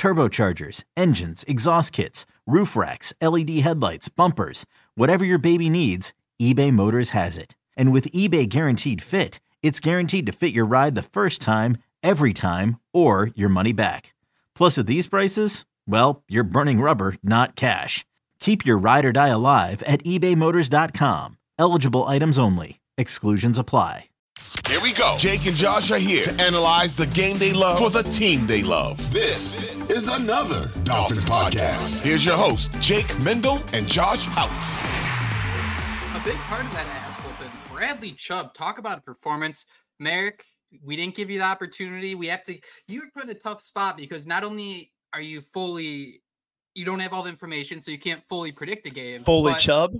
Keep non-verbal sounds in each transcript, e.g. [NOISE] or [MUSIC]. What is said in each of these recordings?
turbochargers, engines, exhaust kits, roof racks, LED headlights, bumpers, whatever your baby needs, eBay Motors has it. And with eBay Guaranteed Fit, it's guaranteed to fit your ride the first time, every time, or your money back. Plus, at these prices, well, you're burning rubber, not cash. Keep your ride or die alive at ebaymotors.com. Eligible items only. Exclusions apply. Here we go. Jake and Josh are here to analyze the game they love for the team they love. This is another Dolphins podcast. Here's your host, Jake Mendel and Josh Houtz. A big part of that ass whooping, Bradley Chubb. Talk about a performance. Marek, we didn't give you the opportunity. We have to, you were put in a tough spot because not only are you fully, you don't have all the information, so you can't fully predict a game. Fully Chubb.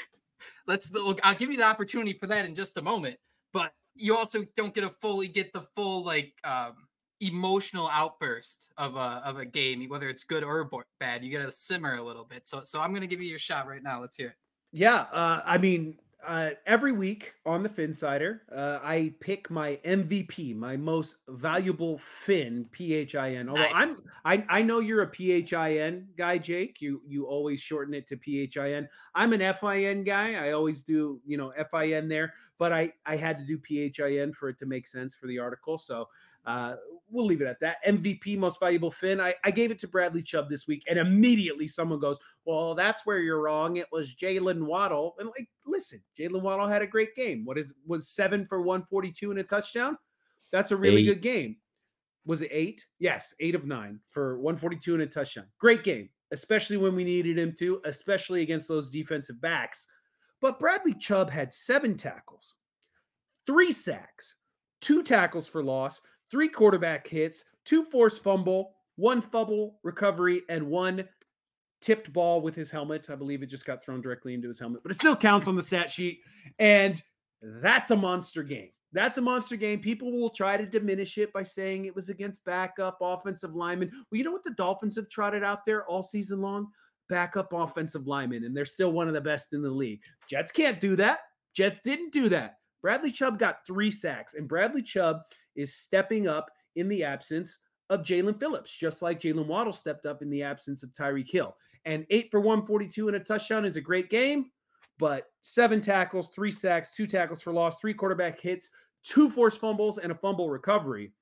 [LAUGHS] Let's, look, I'll give you the opportunity for that in just a moment but you also don't get a fully get the full like um, emotional outburst of a of a game, whether it's good or bad. You get to simmer a little bit. So so I'm gonna give you your shot right now. Let's hear it. Yeah, uh, I mean, uh, every week on the Phinsider, uh, I pick my MVP, my most valuable Fin, P H I N. Although Nice. I'm, I, I know you're a P H I N guy, Jake. You you always shorten it to P H I N. I'm an F I N guy. I always do, you know, F I N there. But I I had to do P H I N for it to make sense for the article. So uh, we'll leave it at that. MVP, most valuable Finn. I, I gave it to Bradley Chubb this week, and immediately someone goes, "Well, that's where you're wrong. It was Jalen Waddle." And like, listen, Jalen Waddle had a great game. What is was seven for 142 and a touchdown? That's a really Eight. good game. Was it eight? Yes, eight of nine for 142 and a touchdown. Great game, especially when we needed him to, especially against those defensive backs. But Bradley Chubb had seven tackles, three sacks, two tackles for loss, three quarterback hits, two forced fumble, one fumble recovery, and one tipped ball with his helmet. I believe it just got thrown directly into his helmet, but it still counts on the stat sheet. And that's a monster game. That's a monster game. People will try to diminish it by saying it was against backup offensive linemen. Well, you know what the Dolphins have trotted out there all season long? Backup offensive linemen, and they're still one of the best in the league. Jets can't do that. Jets didn't do that. Bradley Chubb got three sacks, and Bradley Chubb is stepping up in the absence of Jaelan Phillips, just like Jalen Waddle stepped up in the absence of Tyreek Hill. And eight for 142 and a touchdown is a great game, but seven tackles, three sacks, two tackles for loss, three quarterback hits, two forced fumbles, and a fumble recovery.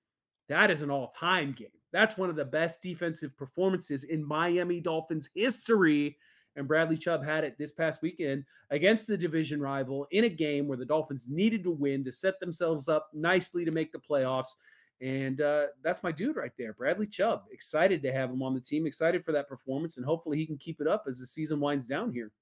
That is an all time game. That's one of the best defensive performances in Miami Dolphins history. And Bradley Chubb had it this past weekend against the division rival in a game where the Dolphins needed to win to set themselves up nicely to make the playoffs. And uh, that's my dude right there, Bradley Chubb. Excited to have him on the team, excited for that performance, and hopefully he can keep it up as the season winds down here.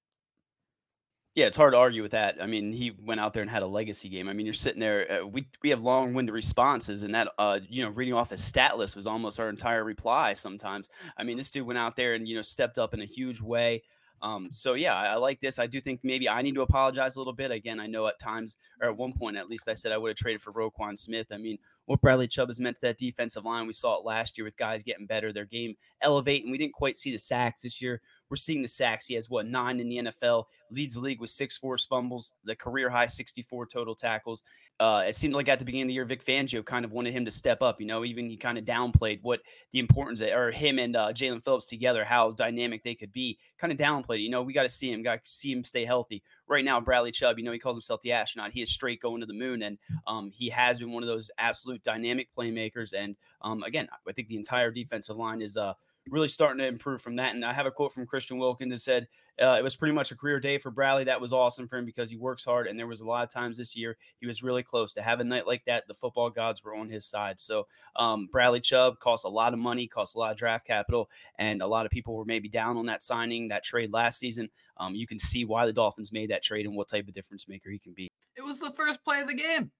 Yeah, it's hard to argue with that. I mean, he went out there and had a legacy game. I mean, you're sitting there. Uh, we we have long-winded responses, and that uh, you know, reading off his stat list was almost our entire reply. Sometimes, I mean, this dude went out there and you know stepped up in a huge way. Um, so yeah, I, I, like this. I do think maybe I need to apologize a little bit. Again, I know at times, or at one point at least, I said I would have traded for Roquan Smith. I mean, what Bradley Chubb has meant to that defensive line, we saw it last year with guys getting better, their game elevate, and we didn't quite see the sacks this year. We're seeing the sacks. He has what nine in the NFL, leads the league with six forced fumbles, the career high 64 total tackles. Uh, it seemed like at the beginning of the year, Vic Fangio kind of wanted him to step up. You know, even he kind of downplayed what the importance of, or him and uh, Jaelan Phillips together, how dynamic they could be. Kind of downplayed. You know, we got to see him, got to see him stay healthy. Right now, Bradley Chubb, you know, he calls himself the astronaut. He is straight going to the moon, and um, he has been one of those absolute dynamic playmakers. And um, again, I think the entire defensive line is uh, really starting to improve from that. And I have a quote from Christian Wilkins that said, uh, it was pretty much a career day for Bradley. That was awesome for him because he works hard. And there was a lot of times this year he was really close to have a night like that. The football gods were on his side. So um, Bradley Chubb cost a lot of money, cost a lot of draft capital, and a lot of people were maybe down on that signing, that trade last season. Um, you can see why the Dolphins made that trade and what type of difference maker he can be. It was the first play of the game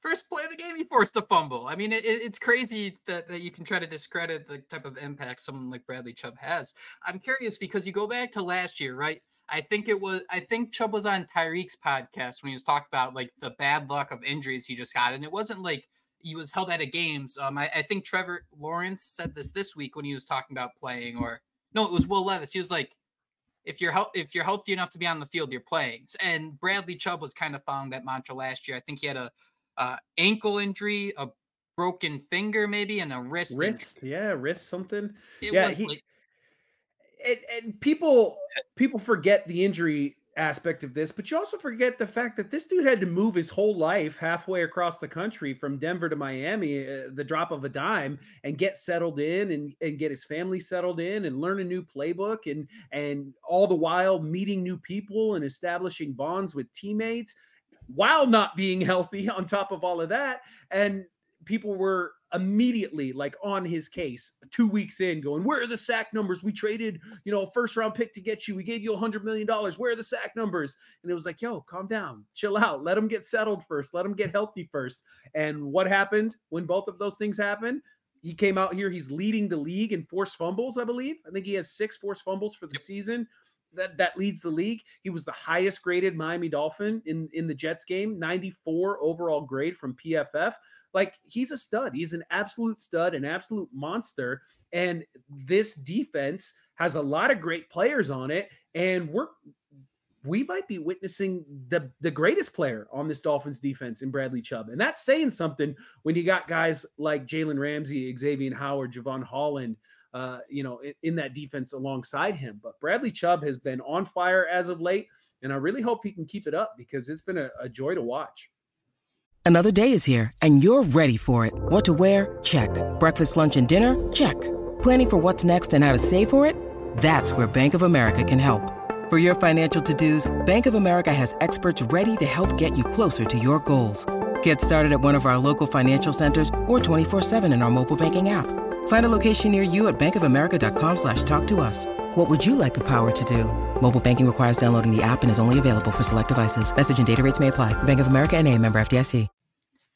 first play of the game, he forced a fumble. I mean, it, it's crazy that, that you can try to discredit the type of impact someone like Bradley Chubb has. I'm curious because you go back to last year, right? I think it was, I think Chubb was on Tyreek's podcast when he was talking about like the bad luck of injuries he just got. And it wasn't like he was held out of games. Um, I, I think Trevor Lawrence said this this week when he was talking about playing, or no, it was Will Levis. He was like, if you're he- if you're healthy enough to be on the field, you're playing. And Bradley Chubb was kind of following that mantra last year. I think he had a uh, ankle injury, a broken finger, maybe, and a wrist. Wrist, injury. yeah, wrist something. It yeah, was he, like, and, and people people forget the injury aspect of this, but you also forget the fact that this dude had to move his whole life halfway across the country from Denver to Miami, uh, the drop of a dime, and get settled in and, and get his family settled in and learn a new playbook and and all the while meeting new people and establishing bonds with teammates while not being healthy [LAUGHS] on top of all of that. And people were immediately like on his case two weeks in going where are the sack numbers? We traded you know first round pick to get you. We gave you a hundred million dollars. Where are the sack numbers? And it was like yo calm down. Chill out. Let them get settled first. Let them get healthy first. And what happened when both of those things happened? He came out here. He's leading the league in forced fumbles i believe. I think he has six forced fumbles for the yep. season that that leads the league. He was the highest graded Miami Dolphin in in the Jets game, 94 overall grade from PFF. Like he's a stud. He's an absolute stud, an absolute monster. And this defense has a lot of great players on it, and we're we might be witnessing the the greatest player on this Dolphins defense in Bradley Chubb, and that's saying something when you got guys like Jalen Ramsey, Xavier Howard, Jevon Holland, uh, you know, in, in that defense alongside him. But Bradley Chubb has been on fire as of late, and I really hope he can keep it up because it's been a, a joy to watch. Another day is here, and you're ready for it. What to wear? Check. Breakfast, lunch, and dinner? Check. Planning for what's next and how to save for it? That's where Bank of America can help. For your financial to-dos, Bank of America has experts ready to help get you closer to your goals. Get started at one of our local financial centers or 24-7 in our mobile banking app. Find a location near you at bankofamerica.com slash talk to us. What would you like the power to do? Mobile banking requires downloading the app and is only available for select devices. Message and data rates may apply. Bank of America and a member FDIC.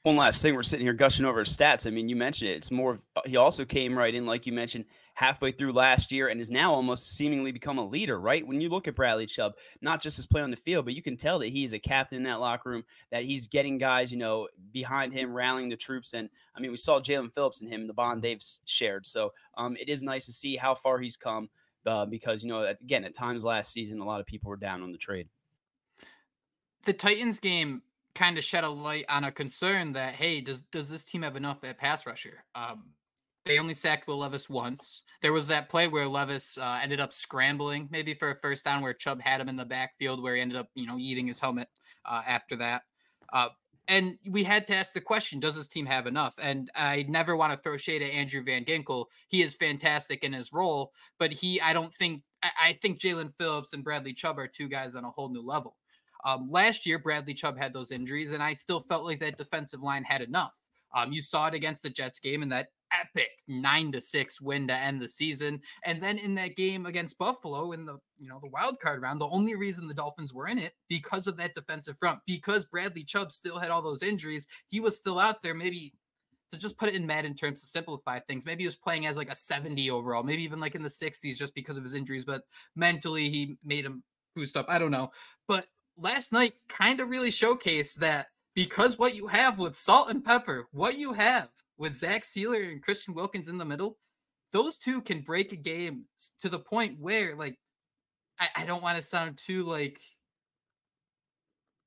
One last thing, we're sitting here gushing over his stats. I mean, you mentioned it. It's more, he also came right in, like you mentioned, halfway through last year and is now almost seemingly become a leader, right? When you look at Bradley Chubb, not just his play on the field, but you can tell that he's a captain in that locker room, that he's getting guys, you know, behind him, rallying the troops. And I mean, we saw Jaelan Phillips and him, the bond they've shared. So um, it is nice to see how far he's come uh, because, you know, again, at times last season, a lot of people were down on the trade. The Titans game kind of shed a light on a concern that hey, does does this team have enough at pass rusher? Um, they only sacked Will Levis once. There was that play where Levis uh, ended up scrambling, maybe for a first down, where Chubb had him in the backfield, where he ended up, you know, eating his helmet uh, after that. Uh, and we had to ask the question: Does this team have enough? And I never want to throw shade at Andrew Van Ginkel. He is fantastic in his role, but he, I don't think, I, I think Jaelan Phillips and Bradley Chubb are two guys on a whole new level. Um, last year, Bradley Chubb had those injuries, and I still felt like that defensive line had enough. Um, you saw it against the Jets game, and that epic nine to six win to end the season. And then in that game against Buffalo in the you know the wild card round, the only reason the Dolphins were in it because of that defensive front, because Bradley Chubb still had all those injuries. He was still out there, maybe to just put it in Madden terms to simplify things. Maybe he was playing as like a 70 overall, maybe even like in the 60s just because of his injuries, but mentally he made him boost up. I don't know. But last night kind of really showcased that because what you have with salt and pepper, what you have with Zach Sieler and Christian Wilkins in the middle, those two can break a game to the point where, like, I, I don't want to sound too like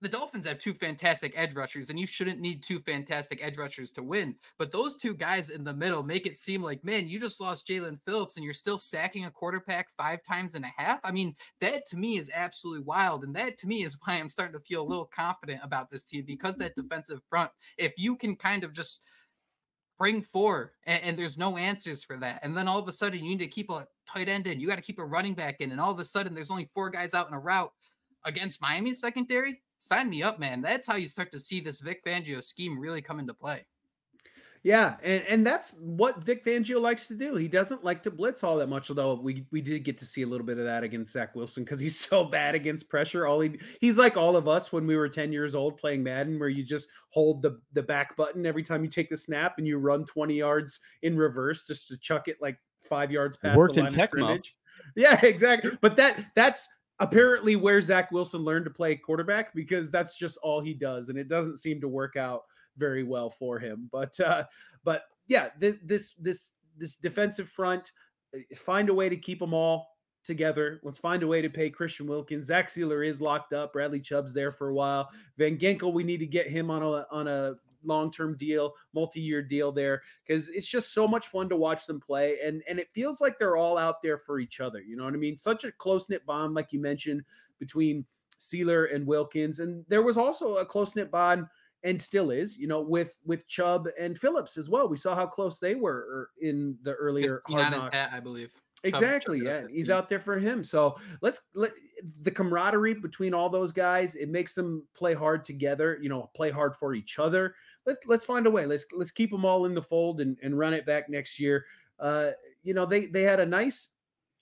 the Dolphins have two fantastic edge rushers, and you shouldn't need two fantastic edge rushers to win. But those two guys in the middle make it seem like, man, you just lost Jaelan Phillips and you're still sacking a quarterback five times and a half. I mean, that to me is absolutely wild. And that to me is [LAUGHS] why I'm starting to feel a little confident about this team because that [LAUGHS] defensive front, if you can kind of just bring four and, and, there's no answers for that. And then all of a sudden you need to keep a tight end in, you got to keep a running back in, and all of a sudden there's only four guys out in a route against Miami secondary sign me up, man. That's how you start to see this Vic Fangio scheme really come into play. Yeah, and, and that's what Vic Fangio likes to do. He doesn't like to blitz all that much, although we we did get to see a little bit of that against Zach Wilson because he's [LAUGHS] so bad against pressure. All he he's like all of us when we were 10 years old playing Madden, where you just hold the, the back button every time you take the snap and you run 20 yards in reverse just to chuck it like five yards past Worked the line in of scrimmage. Yeah, [LAUGHS] exactly. But that that's apparently where Zach Wilson learned to play quarterback because that's just all he does, and it doesn't seem to work out very well for him. But uh, but yeah, th- this this this defensive front, eh, find a way to keep them all together. Let's find a way to pay Christian Wilkins. Zach Sieler is locked up. Bradley Chubb's there for a while. Van Ginkel, we need to get him on a on a long-term deal, multi-year deal there because it's just so much fun to watch them play and and it feels like they're all out there for each other. You know what I mean? Such a close-knit bond like you mentioned between Sieler and Wilkins and there was also a close-knit bond and still is, you know, with with Chubb and Phillips as well. We saw how close they were er, in the earlier hard knocks. Hat, I believe. Exactly. yeah, he's out there for him. So let's let the camaraderie between all those guys. It makes them play hard together. You know, play hard for each other let's let's find a way. Let's let's keep them all in the fold and, and run it back next year. Uh, you know, they they had a nice,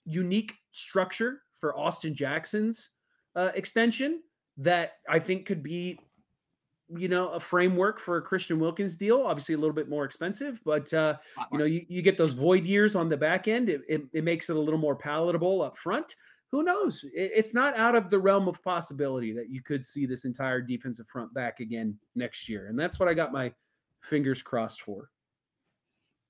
unique structure for Austin Jackson's uh, extension that I think could be, you know, a framework for a Christian Wilkins deal. Obviously, a little bit more expensive, but uh, you know, you, you get those void years on the back end. It, it, it makes it a little more palatable up front who knows? It's not out of the realm of possibility that you could see this entire defensive front back again next year. And that's what I got my fingers crossed for.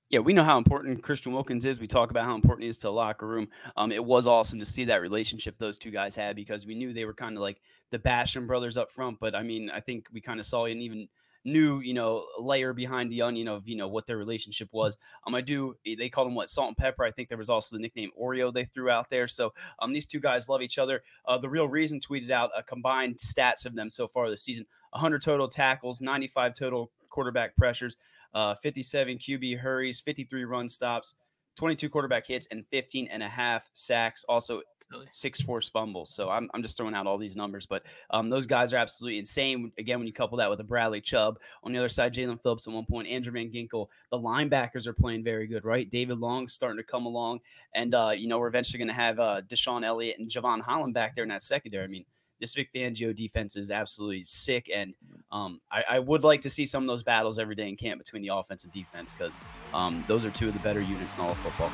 Yeah, we know how important Christian Wilkins is. We talk about how important he is to the locker room. Um, it was awesome to see that relationship those two guys had because we knew they were kind of like the Basham brothers up front. But I mean, I think we kind of saw an even – new, you know, layer behind the onion of, you know, what their relationship was. Um, I do, eh, they called him what, salt and pepper. I think there was also the nickname Oreo they threw out there. So um, these two guys love each other. Uh, the real reason tweeted out a combined stats of them so far this season 100 total tackles, 95 total quarterback pressures, uh, 57 QB hurries, 53 run stops. 22 quarterback hits and 15 and a half sacks. Also, six forced fumbles. So I'm, I'm just throwing out all these numbers, but um, those guys are absolutely insane. Again, when you couple that with a Bradley Chubb on the other side, Jaelan Phillips at one point, Andrew Van Ginkel, the linebackers are playing very good, right? David Long starting to come along, and uh, you know we're eventually going to have uh, DeShon Elliott and Jevon Holland back there in that secondary. I mean, this Vic Fangio defense is absolutely sick, and um, I, I, would like to see some of those battles every day in camp between the offense and defense because um, those are two of the better units in all of football.